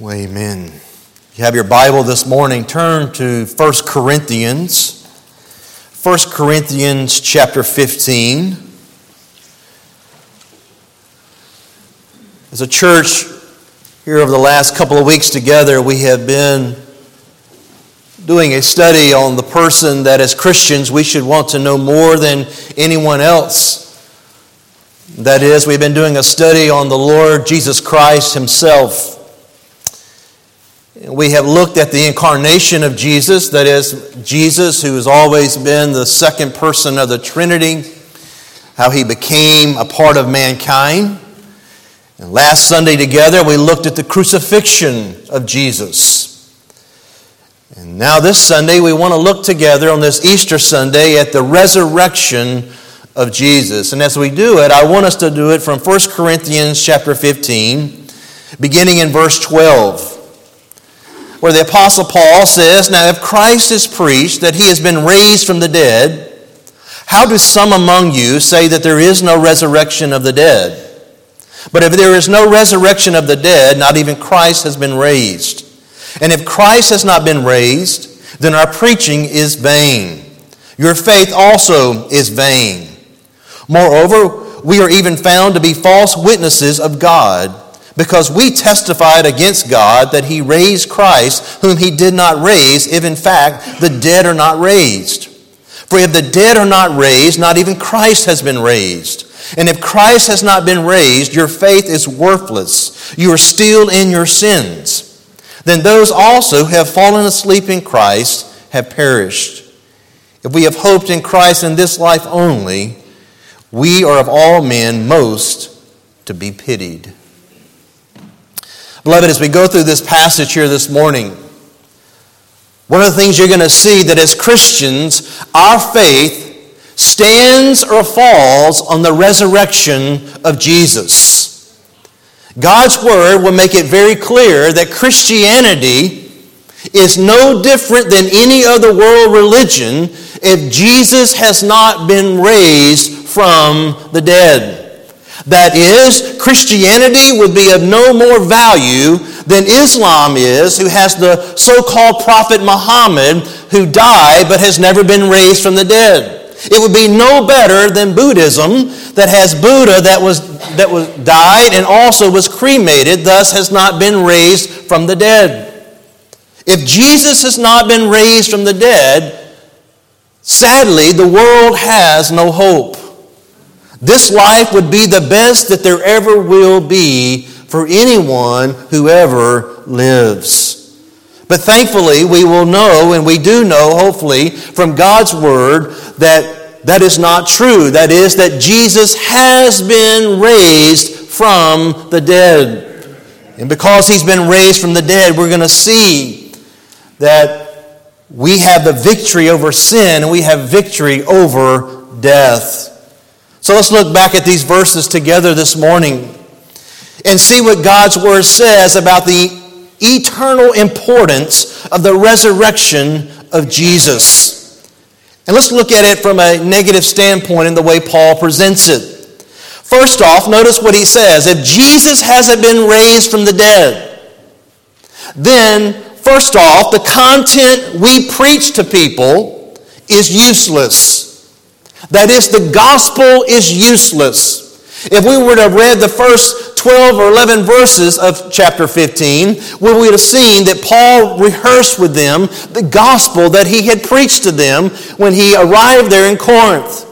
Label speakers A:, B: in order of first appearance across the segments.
A: Well, amen. You have your Bible this morning. Turn to 1 Corinthians. 1 Corinthians chapter 15. As a church, here over the last couple of weeks together, we have been doing a study on the person that as Christians we should want to know more than anyone else. That is, we've been doing a study on the Lord Jesus Christ Himself. We have looked at the incarnation of Jesus, that is, Jesus, who has always been the second person of the Trinity, how he became a part of mankind. And last Sunday together, we looked at the crucifixion of Jesus. And now, this Sunday, we want to look together on this Easter Sunday at the resurrection of Jesus. And as we do it, I want us to do it from 1 Corinthians chapter 15, beginning in verse 12 where the Apostle Paul says, Now, if Christ is preached that he has been raised from the dead, how do some among you say that there is no resurrection of the dead? But if there is no resurrection of the dead, not even Christ has been raised. And if Christ has not been raised, then our preaching is vain. Your faith also is vain. Moreover, we are even found to be false witnesses of God because we testified against God that he raised Christ, whom he did not raise, if in fact the dead are not raised. For if the dead are not raised, not even Christ has been raised. And if Christ has not been raised, your faith is worthless. You are still in your sins. Then those also who have fallen asleep in Christ have perished. If we have hoped in Christ in this life only, we are of all men most to be pitied. Beloved, as we go through this passage here this morning, one of the things you're going to see that as Christians, our faith stands or falls on the resurrection of Jesus. God's Word will make it very clear that Christianity is no different than any other world religion if Jesus has not been raised from the dead. That is, Christianity would be of no more value than Islam is, who has the so called Prophet Muhammad who died but has never been raised from the dead. It would be no better than Buddhism that has Buddha that was, that was died and also was cremated, thus has not been raised from the dead. If Jesus has not been raised from the dead, sadly, the world has no hope. This life would be the best that there ever will be for anyone who ever lives. But thankfully, we will know, and we do know, hopefully, from God's Word, that that is not true. That is, that Jesus has been raised from the dead. And because he's been raised from the dead, we're going to see that we have the victory over sin and we have victory over death. So let's look back at these verses together this morning and see what God's Word says about the eternal importance of the resurrection of Jesus. And let's look at it from a negative standpoint in the way Paul presents it. First off, notice what he says. If Jesus hasn't been raised from the dead, then, first off, the content we preach to people is useless. That is, the gospel is useless. If we were to have read the first 12 or 11 verses of chapter 15, we would have seen that Paul rehearsed with them the gospel that he had preached to them when he arrived there in Corinth.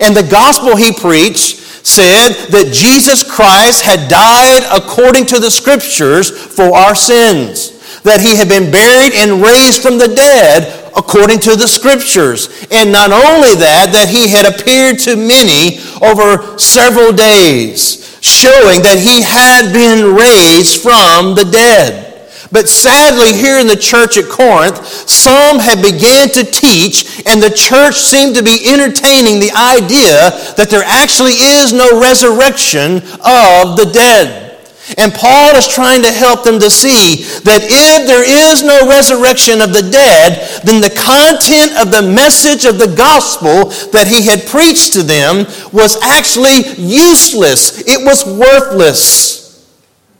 A: And the gospel he preached said that Jesus Christ had died according to the scriptures for our sins, that he had been buried and raised from the dead according to the scriptures. And not only that, that he had appeared to many over several days, showing that he had been raised from the dead. But sadly, here in the church at Corinth, some had began to teach, and the church seemed to be entertaining the idea that there actually is no resurrection of the dead. And Paul is trying to help them to see that if there is no resurrection of the dead, then the content of the message of the gospel that he had preached to them was actually useless. It was worthless.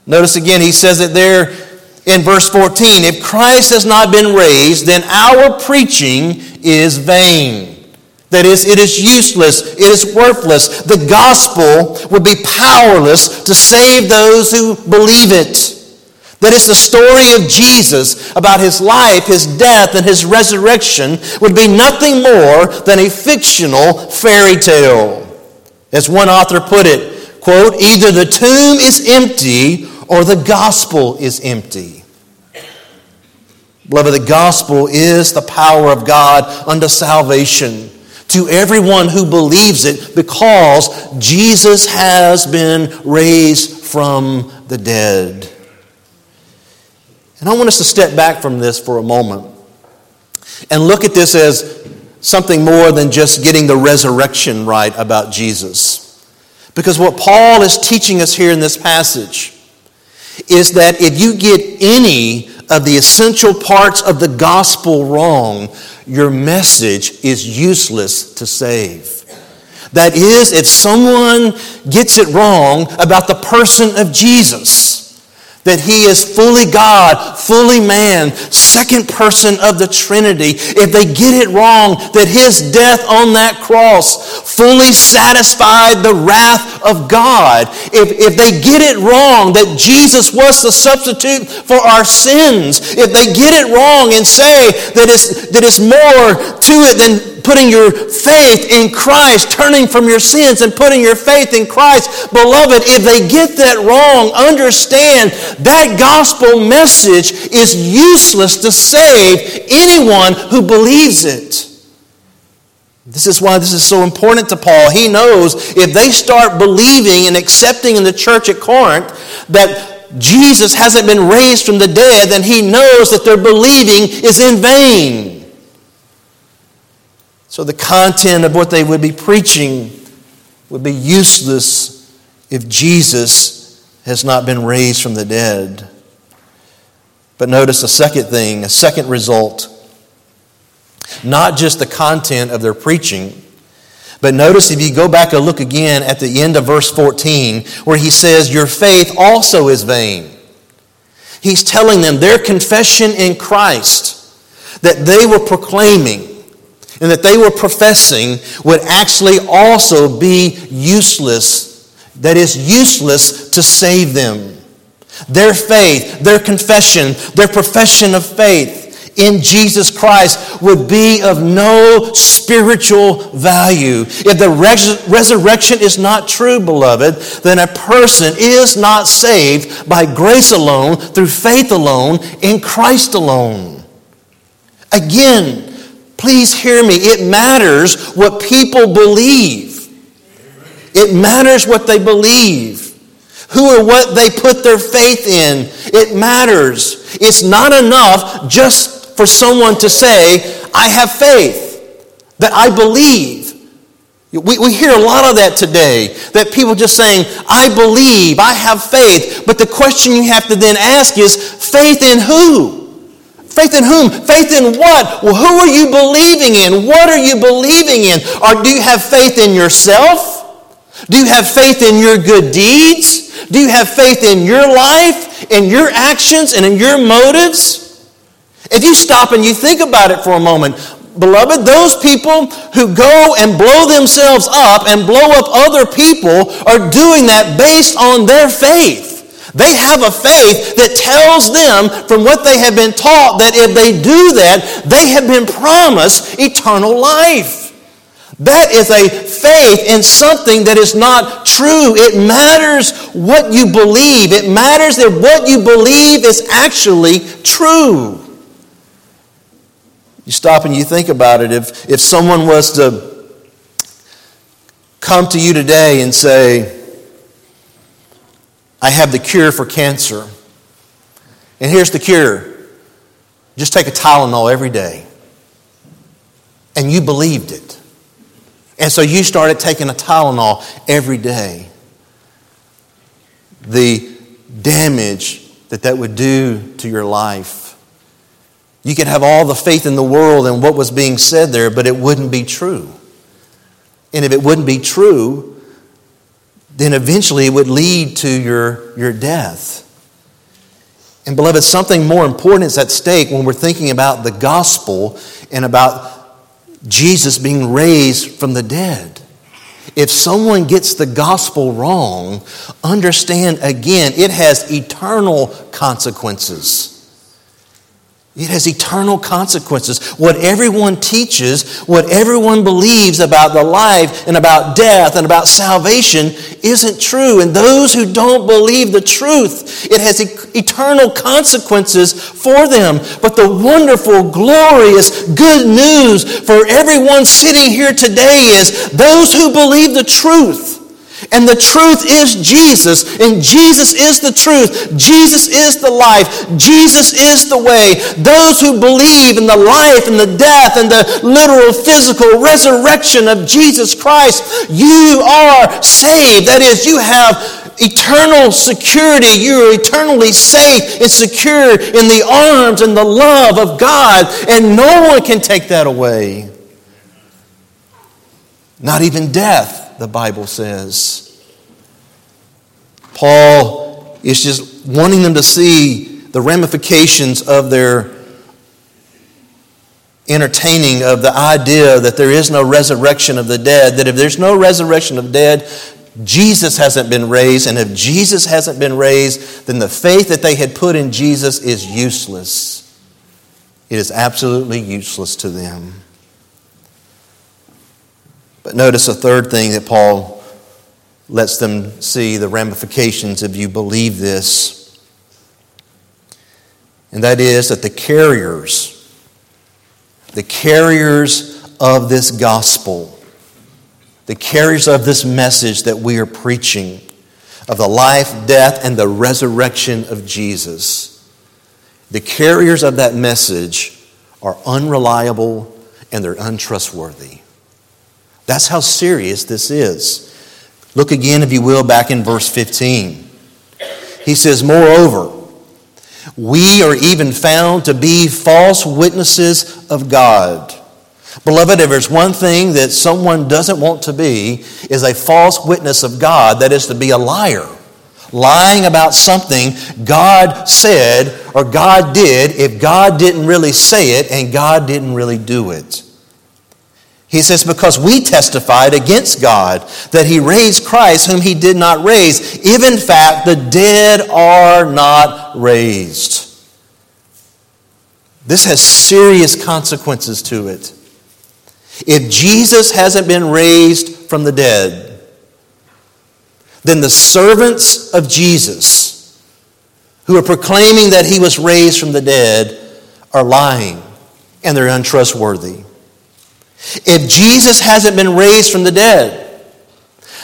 A: Notice again, he says it there in verse 14 if Christ has not been raised, then our preaching is vain. That is, it is useless, it is worthless. The gospel would be powerless to save those who believe it. That is, the story of Jesus about his life, his death, and his resurrection would be nothing more than a fictional fairy tale. As one author put it, quote, either the tomb is empty or the gospel is empty. Beloved, the gospel is the power of God unto salvation to everyone who believes it because Jesus has been raised from the dead. And I want us to step back from this for a moment and look at this as something more than just getting the resurrection right about Jesus. Because what Paul is teaching us here in this passage is that if you get any of the essential parts of the gospel wrong, your message is useless to save. That is, if someone gets it wrong about the person of Jesus, that he is fully God, fully man, second person of the Trinity. If they get it wrong, that his death on that cross fully satisfied the wrath of God. If, if they get it wrong, that Jesus was the substitute for our sins. If they get it wrong and say that it's, that it's more to it than putting your faith in Christ, turning from your sins and putting your faith in Christ. Beloved, if they get that wrong, understand that gospel message is useless to save anyone who believes it. This is why this is so important to Paul. He knows if they start believing and accepting in the church at Corinth that Jesus hasn't been raised from the dead, then he knows that their believing is in vain. So the content of what they would be preaching would be useless if Jesus has not been raised from the dead. But notice a second thing, a second result. Not just the content of their preaching, but notice if you go back and look again at the end of verse 14, where he says, Your faith also is vain. He's telling them their confession in Christ that they were proclaiming and that they were professing would actually also be useless. That is useless to save them. Their faith, their confession, their profession of faith in Jesus Christ would be of no spiritual value. If the res- resurrection is not true, beloved, then a person is not saved by grace alone, through faith alone, in Christ alone. Again, Please hear me. It matters what people believe. It matters what they believe. Who or what they put their faith in. It matters. It's not enough just for someone to say, I have faith, that I believe. We, we hear a lot of that today, that people just saying, I believe, I have faith. But the question you have to then ask is, faith in who? Faith in whom? Faith in what? Well, who are you believing in? What are you believing in? Or do you have faith in yourself? Do you have faith in your good deeds? Do you have faith in your life, in your actions, and in your motives? If you stop and you think about it for a moment, beloved, those people who go and blow themselves up and blow up other people are doing that based on their faith. They have a faith that tells them from what they have been taught that if they do that, they have been promised eternal life. That is a faith in something that is not true. It matters what you believe. It matters that what you believe is actually true. You stop and you think about it. If, if someone was to come to you today and say, I have the cure for cancer. And here's the cure just take a Tylenol every day. And you believed it. And so you started taking a Tylenol every day. The damage that that would do to your life. You could have all the faith in the world in what was being said there, but it wouldn't be true. And if it wouldn't be true, then eventually it would lead to your, your death. And, beloved, something more important is at stake when we're thinking about the gospel and about Jesus being raised from the dead. If someone gets the gospel wrong, understand again, it has eternal consequences. It has eternal consequences. What everyone teaches, what everyone believes about the life and about death and about salvation isn't true. And those who don't believe the truth, it has eternal consequences for them. But the wonderful, glorious, good news for everyone sitting here today is those who believe the truth and the truth is Jesus, and Jesus is the truth. Jesus is the life. Jesus is the way. Those who believe in the life and the death and the literal physical resurrection of Jesus Christ, you are saved. That is, you have eternal security. You are eternally safe and secure in the arms and the love of God, and no one can take that away. Not even death the Bible says. Paul is just wanting them to see the ramifications of their entertaining of the idea that there is no resurrection of the dead, that if there's no resurrection of dead, Jesus hasn't been raised, and if Jesus hasn't been raised, then the faith that they had put in Jesus is useless. It is absolutely useless to them. But notice a third thing that Paul lets them see the ramifications if you believe this. And that is that the carriers, the carriers of this gospel, the carriers of this message that we are preaching, of the life, death, and the resurrection of Jesus, the carriers of that message are unreliable and they're untrustworthy. That's how serious this is. Look again, if you will, back in verse 15. He says, Moreover, we are even found to be false witnesses of God. Beloved, if there's one thing that someone doesn't want to be, is a false witness of God, that is to be a liar. Lying about something God said or God did if God didn't really say it and God didn't really do it. He says, Because we testified against God that he raised Christ, whom he did not raise, if in fact the dead are not raised. This has serious consequences to it. If Jesus hasn't been raised from the dead, then the servants of Jesus, who are proclaiming that he was raised from the dead, are lying and they're untrustworthy. If Jesus hasn't been raised from the dead,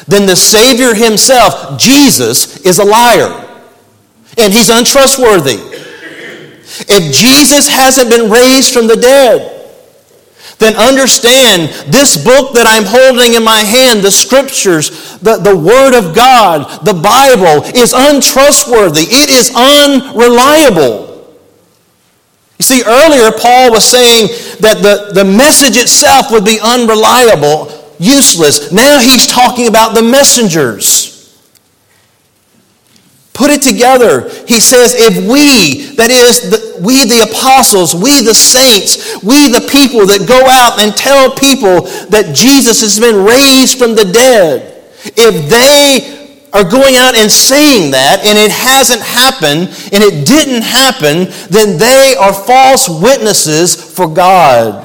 A: then the Savior himself, Jesus, is a liar and he's untrustworthy. If Jesus hasn't been raised from the dead, then understand this book that I'm holding in my hand, the scriptures, the, the Word of God, the Bible, is untrustworthy. It is unreliable. See, earlier Paul was saying that the, the message itself would be unreliable, useless. Now he's talking about the messengers. Put it together. He says, if we, that is, the, we the apostles, we the saints, we the people that go out and tell people that Jesus has been raised from the dead, if they are going out and saying that and it hasn't happened and it didn't happen, then they are false witnesses for God.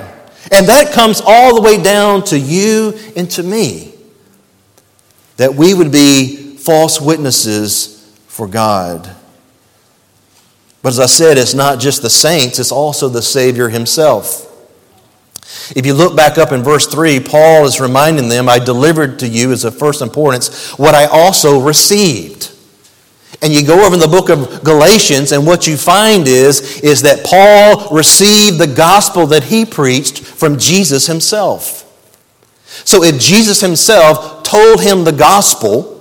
A: And that comes all the way down to you and to me. That we would be false witnesses for God. But as I said, it's not just the saints, it's also the Savior Himself. If you look back up in verse 3, Paul is reminding them, I delivered to you as of first importance what I also received. And you go over in the book of Galatians, and what you find is, is that Paul received the gospel that he preached from Jesus himself. So if Jesus himself told him the gospel,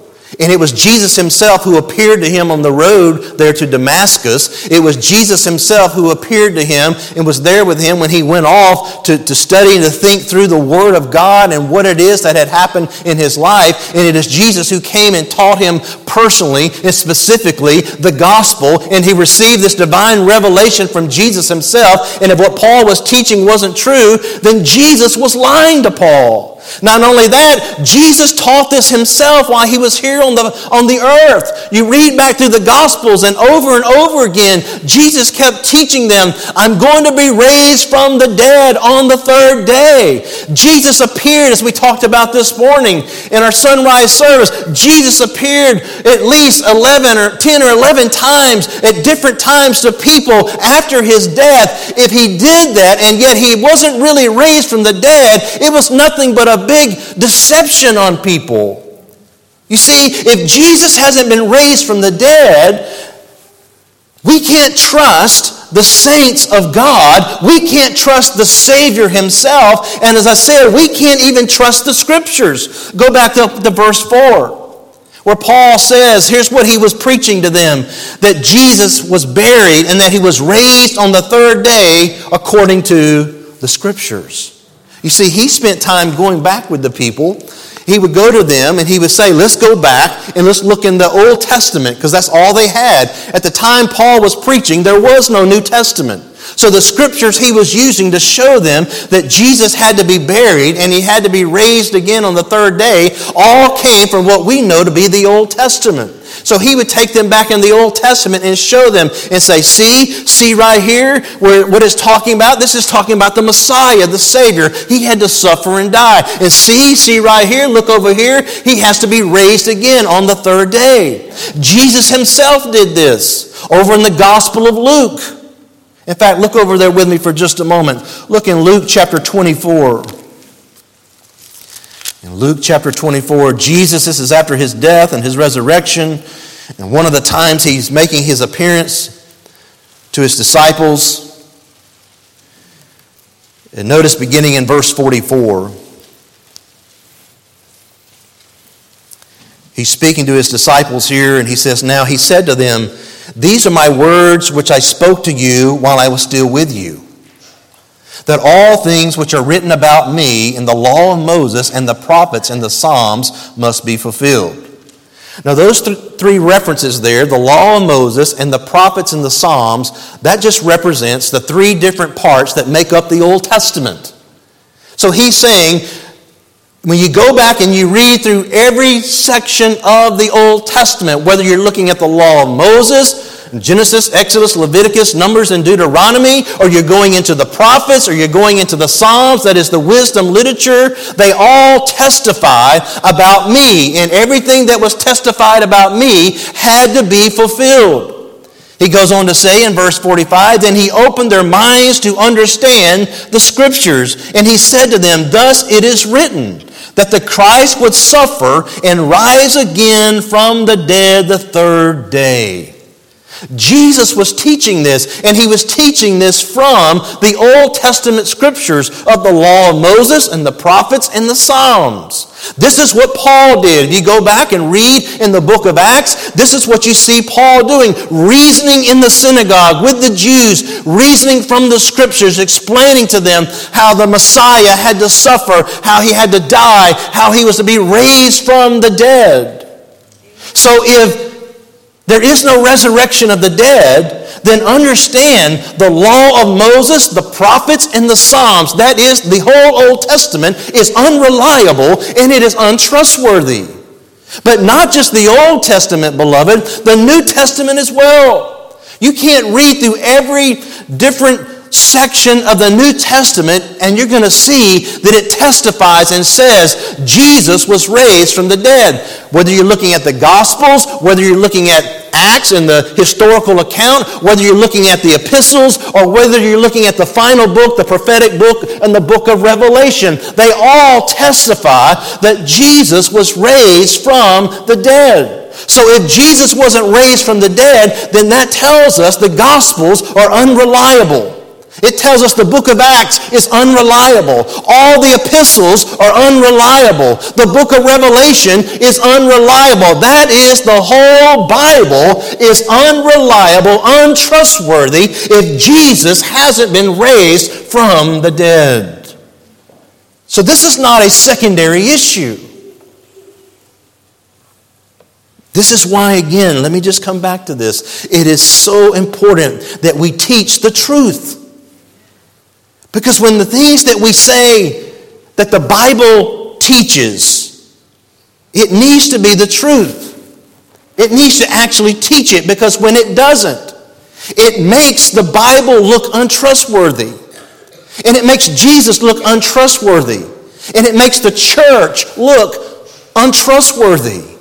A: And it was Jesus himself who appeared to him on the road there to Damascus. It was Jesus himself who appeared to him and was there with him when he went off to, to study and to think through the Word of God and what it is that had happened in his life. And it is Jesus who came and taught him personally and specifically the gospel. And he received this divine revelation from Jesus himself. And if what Paul was teaching wasn't true, then Jesus was lying to Paul. Not only that, Jesus taught this himself while he was here on the, on the earth. You read back through the Gospels, and over and over again, Jesus kept teaching them, I'm going to be raised from the dead on the third day. Jesus appeared, as we talked about this morning in our sunrise service, Jesus appeared at least 11 or 10 or 11 times at different times to people after his death. If he did that, and yet he wasn't really raised from the dead, it was nothing but big deception on people. You see, if Jesus hasn't been raised from the dead, we can't trust the saints of God. We can't trust the Savior Himself. And as I said, we can't even trust the Scriptures. Go back to, to verse 4 where Paul says, here's what he was preaching to them that Jesus was buried and that he was raised on the third day according to the scriptures. You see, he spent time going back with the people. He would go to them and he would say, Let's go back and let's look in the Old Testament, because that's all they had. At the time Paul was preaching, there was no New Testament. So the scriptures he was using to show them that Jesus had to be buried and he had to be raised again on the third day all came from what we know to be the Old Testament. So he would take them back in the Old Testament and show them and say, see, see right here where what it's talking about? This is talking about the Messiah, the Savior. He had to suffer and die. And see, see right here, look over here, he has to be raised again on the third day. Jesus himself did this over in the Gospel of Luke. In fact, look over there with me for just a moment. Look in Luke chapter 24. In Luke chapter 24, Jesus, this is after his death and his resurrection, and one of the times he's making his appearance to his disciples. And notice beginning in verse 44. He's speaking to his disciples here, and he says, Now he said to them, These are my words which I spoke to you while I was still with you that all things which are written about me in the law of Moses and the prophets and the Psalms must be fulfilled. Now, those th- three references there, the law of Moses and the prophets and the Psalms, that just represents the three different parts that make up the Old Testament. So he's saying, when you go back and you read through every section of the Old Testament, whether you're looking at the law of Moses, Genesis, Exodus, Leviticus, Numbers, and Deuteronomy, or you're going into the prophets, or you're going into the Psalms, that is the wisdom literature, they all testify about me. And everything that was testified about me had to be fulfilled. He goes on to say in verse 45 Then he opened their minds to understand the scriptures, and he said to them, Thus it is written, that the Christ would suffer and rise again from the dead the third day. Jesus was teaching this, and he was teaching this from the Old Testament scriptures of the law of Moses and the prophets and the Psalms. This is what Paul did. If you go back and read in the book of Acts, this is what you see Paul doing reasoning in the synagogue with the Jews, reasoning from the scriptures, explaining to them how the Messiah had to suffer, how he had to die, how he was to be raised from the dead. So if there is no resurrection of the dead, then understand the law of Moses, the prophets, and the Psalms, that is, the whole Old Testament, is unreliable and it is untrustworthy. But not just the Old Testament, beloved, the New Testament as well. You can't read through every different section of the New Testament and you're going to see that it testifies and says Jesus was raised from the dead. Whether you're looking at the Gospels, whether you're looking at Acts and the historical account, whether you're looking at the epistles or whether you're looking at the final book, the prophetic book, and the book of Revelation, they all testify that Jesus was raised from the dead. So if Jesus wasn't raised from the dead, then that tells us the Gospels are unreliable. It tells us the book of Acts is unreliable. All the epistles are unreliable. The book of Revelation is unreliable. That is, the whole Bible is unreliable, untrustworthy if Jesus hasn't been raised from the dead. So this is not a secondary issue. This is why, again, let me just come back to this. It is so important that we teach the truth. Because when the things that we say that the Bible teaches, it needs to be the truth. It needs to actually teach it because when it doesn't, it makes the Bible look untrustworthy. And it makes Jesus look untrustworthy. And it makes the church look untrustworthy.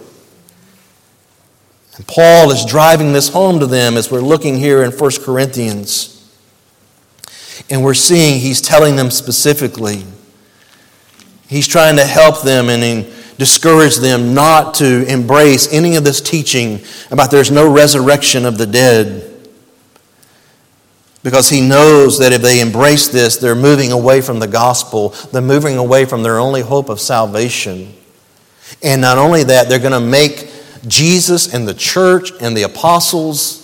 A: And Paul is driving this home to them as we're looking here in 1 Corinthians. And we're seeing he's telling them specifically. He's trying to help them and discourage them not to embrace any of this teaching about there's no resurrection of the dead. Because he knows that if they embrace this, they're moving away from the gospel, they're moving away from their only hope of salvation. And not only that, they're going to make Jesus and the church and the apostles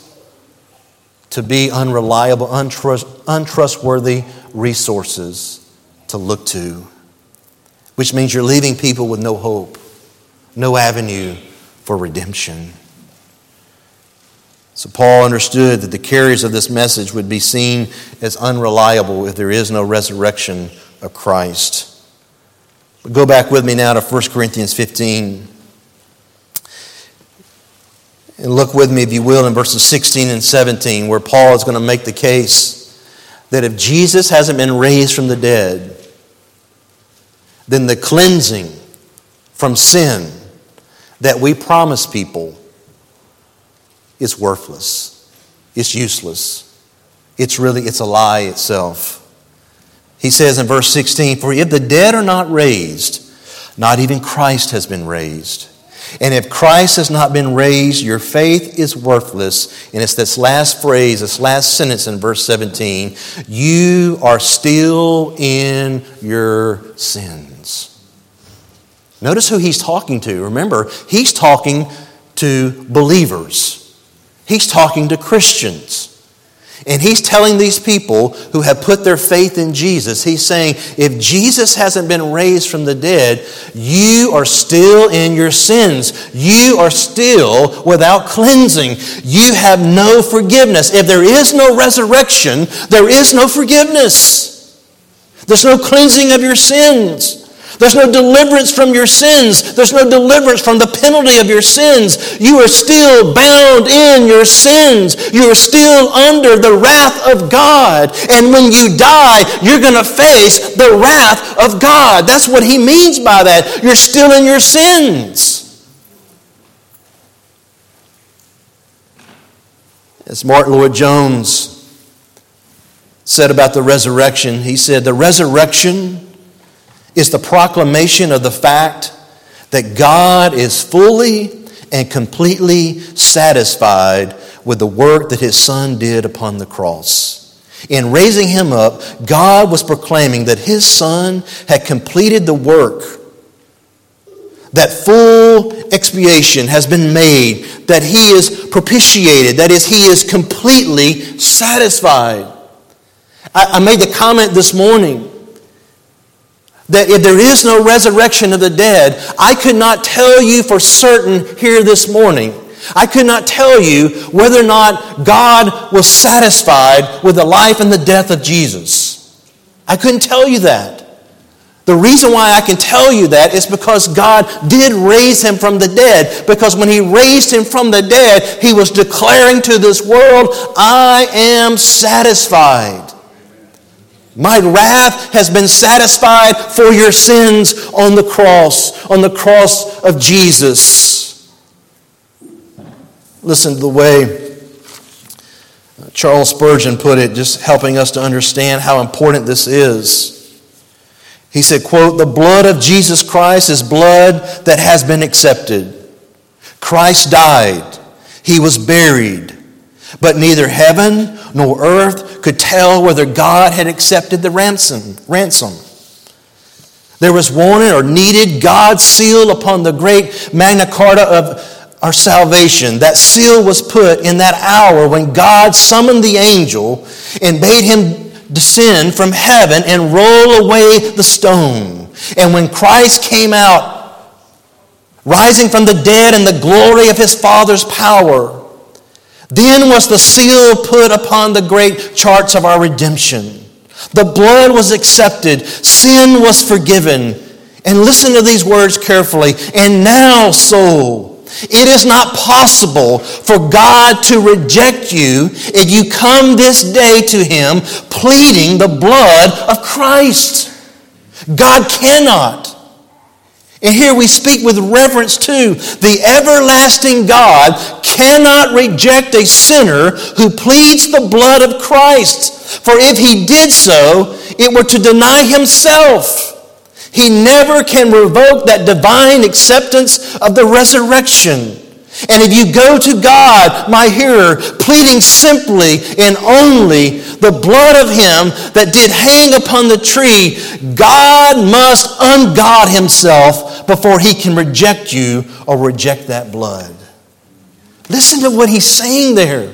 A: to be unreliable, untrust, untrustworthy resources to look to, which means you're leaving people with no hope, no avenue for redemption. So, Paul understood that the carriers of this message would be seen as unreliable if there is no resurrection of Christ. But go back with me now to 1 Corinthians 15. And look with me, if you will, in verses 16 and 17, where Paul is going to make the case that if Jesus hasn't been raised from the dead, then the cleansing from sin that we promise people is worthless. It's useless. It's really, it's a lie itself. He says in verse 16, For if the dead are not raised, not even Christ has been raised. And if Christ has not been raised, your faith is worthless. And it's this last phrase, this last sentence in verse 17 you are still in your sins. Notice who he's talking to. Remember, he's talking to believers, he's talking to Christians. And he's telling these people who have put their faith in Jesus, he's saying, if Jesus hasn't been raised from the dead, you are still in your sins. You are still without cleansing. You have no forgiveness. If there is no resurrection, there is no forgiveness. There's no cleansing of your sins. There's no deliverance from your sins. There's no deliverance from the penalty of your sins. You are still bound in your sins. You are still under the wrath of God. And when you die, you're going to face the wrath of God. That's what he means by that. You're still in your sins. As Martyn Lloyd-Jones said about the resurrection, he said, The resurrection is the proclamation of the fact that God is fully and completely satisfied with the work that his son did upon the cross. In raising him up, God was proclaiming that his son had completed the work. That full expiation has been made, that he is propitiated, that is, he is completely satisfied. I, I made the comment this morning that if there is no resurrection of the dead, I could not tell you for certain here this morning. I could not tell you whether or not God was satisfied with the life and the death of Jesus. I couldn't tell you that. The reason why I can tell you that is because God did raise him from the dead. Because when he raised him from the dead, he was declaring to this world, I am satisfied. My wrath has been satisfied for your sins on the cross, on the cross of Jesus. Listen to the way uh, Charles Spurgeon put it, just helping us to understand how important this is. He said, quote, the blood of Jesus Christ is blood that has been accepted. Christ died. He was buried. But neither heaven nor earth could tell whether God had accepted the ransom. ransom. There was wanted or needed God's seal upon the great Magna Carta of our salvation. That seal was put in that hour when God summoned the angel and bade him descend from heaven and roll away the stone. And when Christ came out, rising from the dead in the glory of his Father's power, then was the seal put upon the great charts of our redemption. The blood was accepted, sin was forgiven. And listen to these words carefully. And now, soul, it is not possible for God to reject you if you come this day to Him pleading the blood of Christ. God cannot. And here we speak with reverence to the everlasting God cannot reject a sinner who pleads the blood of Christ. For if he did so, it were to deny himself. He never can revoke that divine acceptance of the resurrection. And if you go to God, my hearer, pleading simply and only the blood of him that did hang upon the tree, God must ungod himself before he can reject you or reject that blood. Listen to what he's saying there.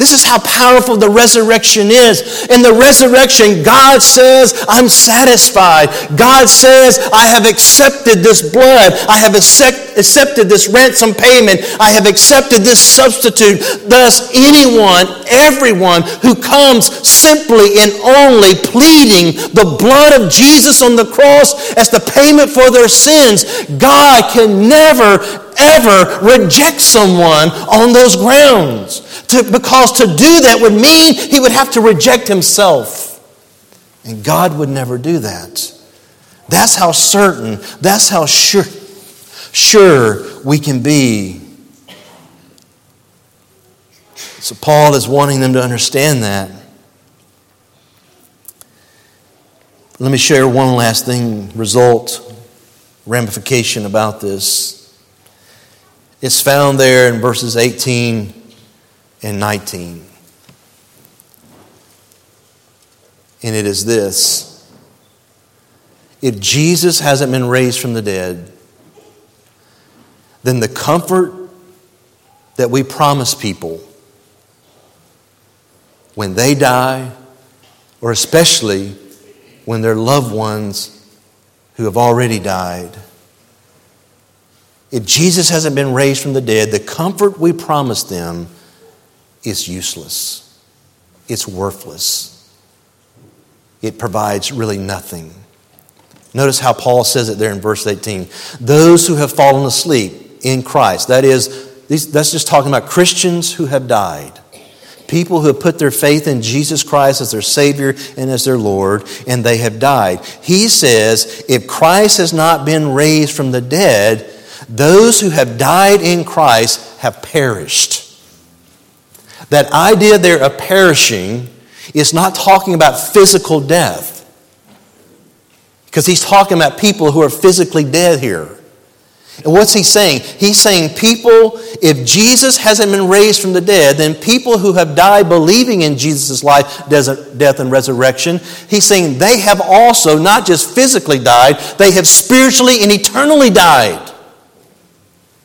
A: This is how powerful the resurrection is. In the resurrection, God says, I'm satisfied. God says, I have accepted this blood. I have accepted this ransom payment. I have accepted this substitute. Thus, anyone, everyone who comes simply and only pleading the blood of Jesus on the cross as the payment for their sins, God can never, ever reject someone on those grounds. To, because to do that would mean he would have to reject himself. And God would never do that. That's how certain, that's how sure, sure we can be. So Paul is wanting them to understand that. Let me share one last thing, result, ramification about this. It's found there in verses 18 and 19. And it is this if Jesus hasn't been raised from the dead, then the comfort that we promise people when they die, or especially when their loved ones who have already died, if Jesus hasn't been raised from the dead, the comfort we promise them is useless, it's worthless, it provides really nothing. Notice how Paul says it there in verse 18. Those who have fallen asleep in Christ, that is, that's just talking about Christians who have died. People who have put their faith in Jesus Christ as their Savior and as their Lord, and they have died. He says, if Christ has not been raised from the dead, those who have died in Christ have perished. That idea there of perishing is not talking about physical death. Because he's talking about people who are physically dead here. And what's he saying? He's saying people, if Jesus hasn't been raised from the dead, then people who have died believing in Jesus' life, death, and resurrection, he's saying they have also not just physically died, they have spiritually and eternally died.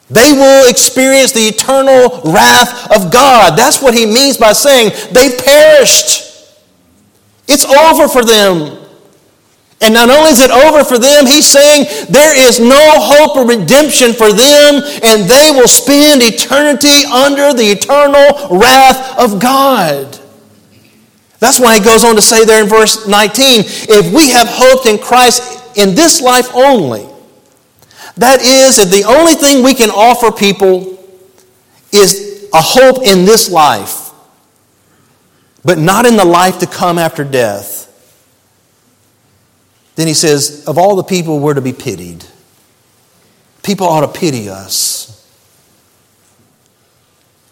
A: They will experience the eternal wrath of God. That's what he means by saying they perished. It's over for them. And not only is it over for them, he's saying there is no hope of redemption for them, and they will spend eternity under the eternal wrath of God. That's why he goes on to say there in verse 19 if we have hoped in Christ in this life only, that is, that the only thing we can offer people is a hope in this life, but not in the life to come after death. Then he says, of all the people, we're to be pitied. People ought to pity us.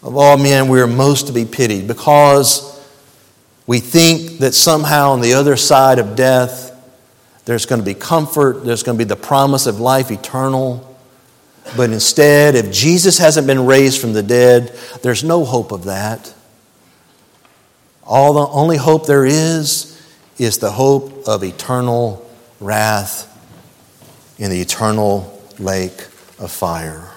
A: Of all men, we are most to be pitied because we think that somehow on the other side of death, there's going to be comfort, there's going to be the promise of life eternal. But instead, if Jesus hasn't been raised from the dead, there's no hope of that. All the only hope there is is the hope of eternal wrath in the eternal lake of fire.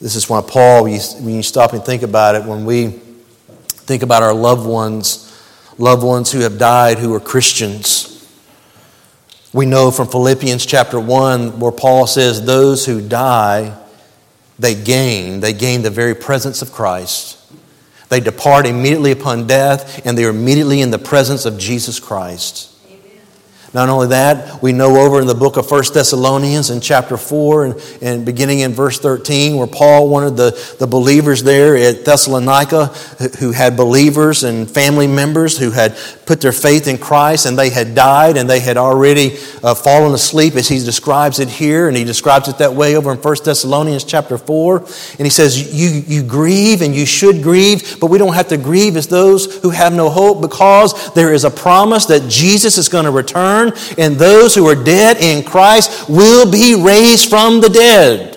A: This is why Paul, when you stop and think about it, when we think about our loved ones, loved ones who have died who are Christians, we know from Philippians chapter 1 where Paul says, Those who die, they gain. They gain the very presence of Christ. They depart immediately upon death, and they are immediately in the presence of Jesus Christ. Not only that, we know over in the book of 1 Thessalonians in chapter 4 and, and beginning in verse 13, where Paul, wanted the, the believers there at Thessalonica, who had believers and family members who had put their faith in Christ and they had died and they had already uh, fallen asleep, as he describes it here, and he describes it that way over in 1 Thessalonians chapter 4. And he says, you, you grieve and you should grieve, but we don't have to grieve as those who have no hope because there is a promise that Jesus is going to return return, and those who are dead in Christ will be raised from the dead.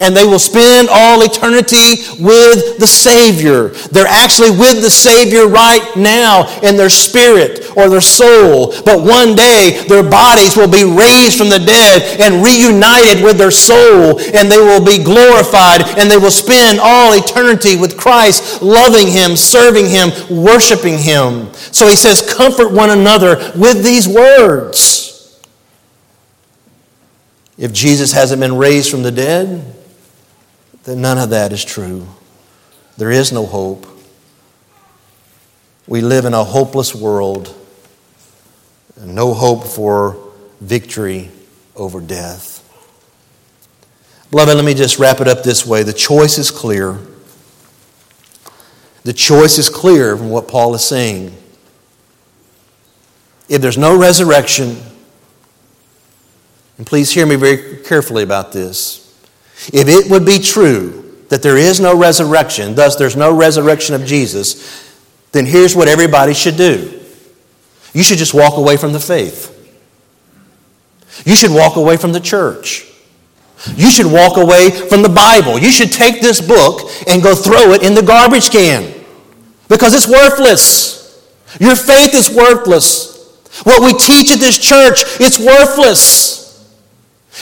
A: And they will spend all eternity with the Savior. They're actually with the Savior right now in their spirit or their soul. But one day their bodies will be raised from the dead and reunited with their soul. And they will be glorified and they will spend all eternity with Christ, loving Him, serving Him, worshiping Him. So he says, Comfort one another with these words. If Jesus hasn't been raised from the dead, then none of that is true. There is no hope. We live in a hopeless world, no hope for victory over death. Beloved, let me just wrap it up this way. The choice is clear. The choice is clear from what Paul is saying. If there's no resurrection, and please hear me very carefully about this. If it would be true that there is no resurrection, thus there's no resurrection of Jesus, then here's what everybody should do you should just walk away from the faith. You should walk away from the church. You should walk away from the Bible. You should take this book and go throw it in the garbage can because it's worthless. Your faith is worthless. What we teach at this church, it's worthless.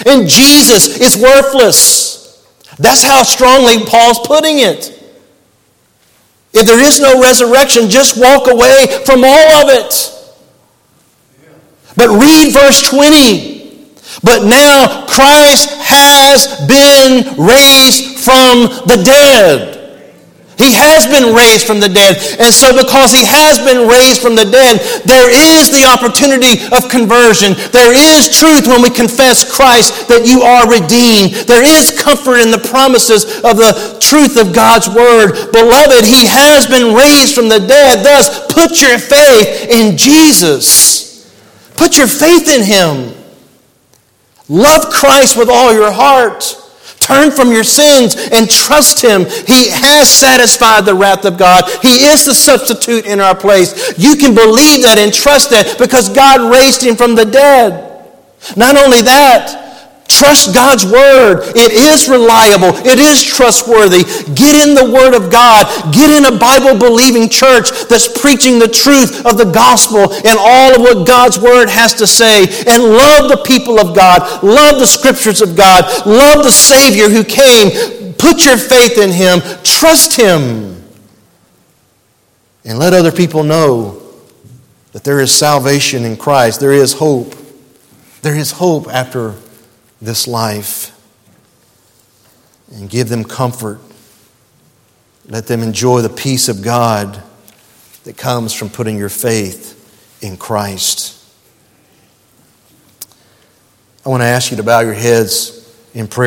A: And Jesus is worthless. That's how strongly Paul's putting it. If there is no resurrection, just walk away from all of it. But read verse 20. But now Christ has been raised from the dead. He has been raised from the dead. And so, because he has been raised from the dead, there is the opportunity of conversion. There is truth when we confess Christ that you are redeemed. There is comfort in the promises of the truth of God's word. Beloved, he has been raised from the dead. Thus, put your faith in Jesus. Put your faith in him. Love Christ with all your heart. Turn from your sins and trust Him. He has satisfied the wrath of God. He is the substitute in our place. You can believe that and trust that because God raised Him from the dead. Not only that, Trust God's word. It is reliable. It is trustworthy. Get in the word of God. Get in a Bible believing church that's preaching the truth of the gospel and all of what God's word has to say. And love the people of God. Love the scriptures of God. Love the Savior who came. Put your faith in him. Trust him. And let other people know that there is salvation in Christ. There is hope. There is hope after this life and give them comfort. Let them enjoy the peace of God that comes from putting your faith in Christ. I want to ask you to bow your heads in prayer.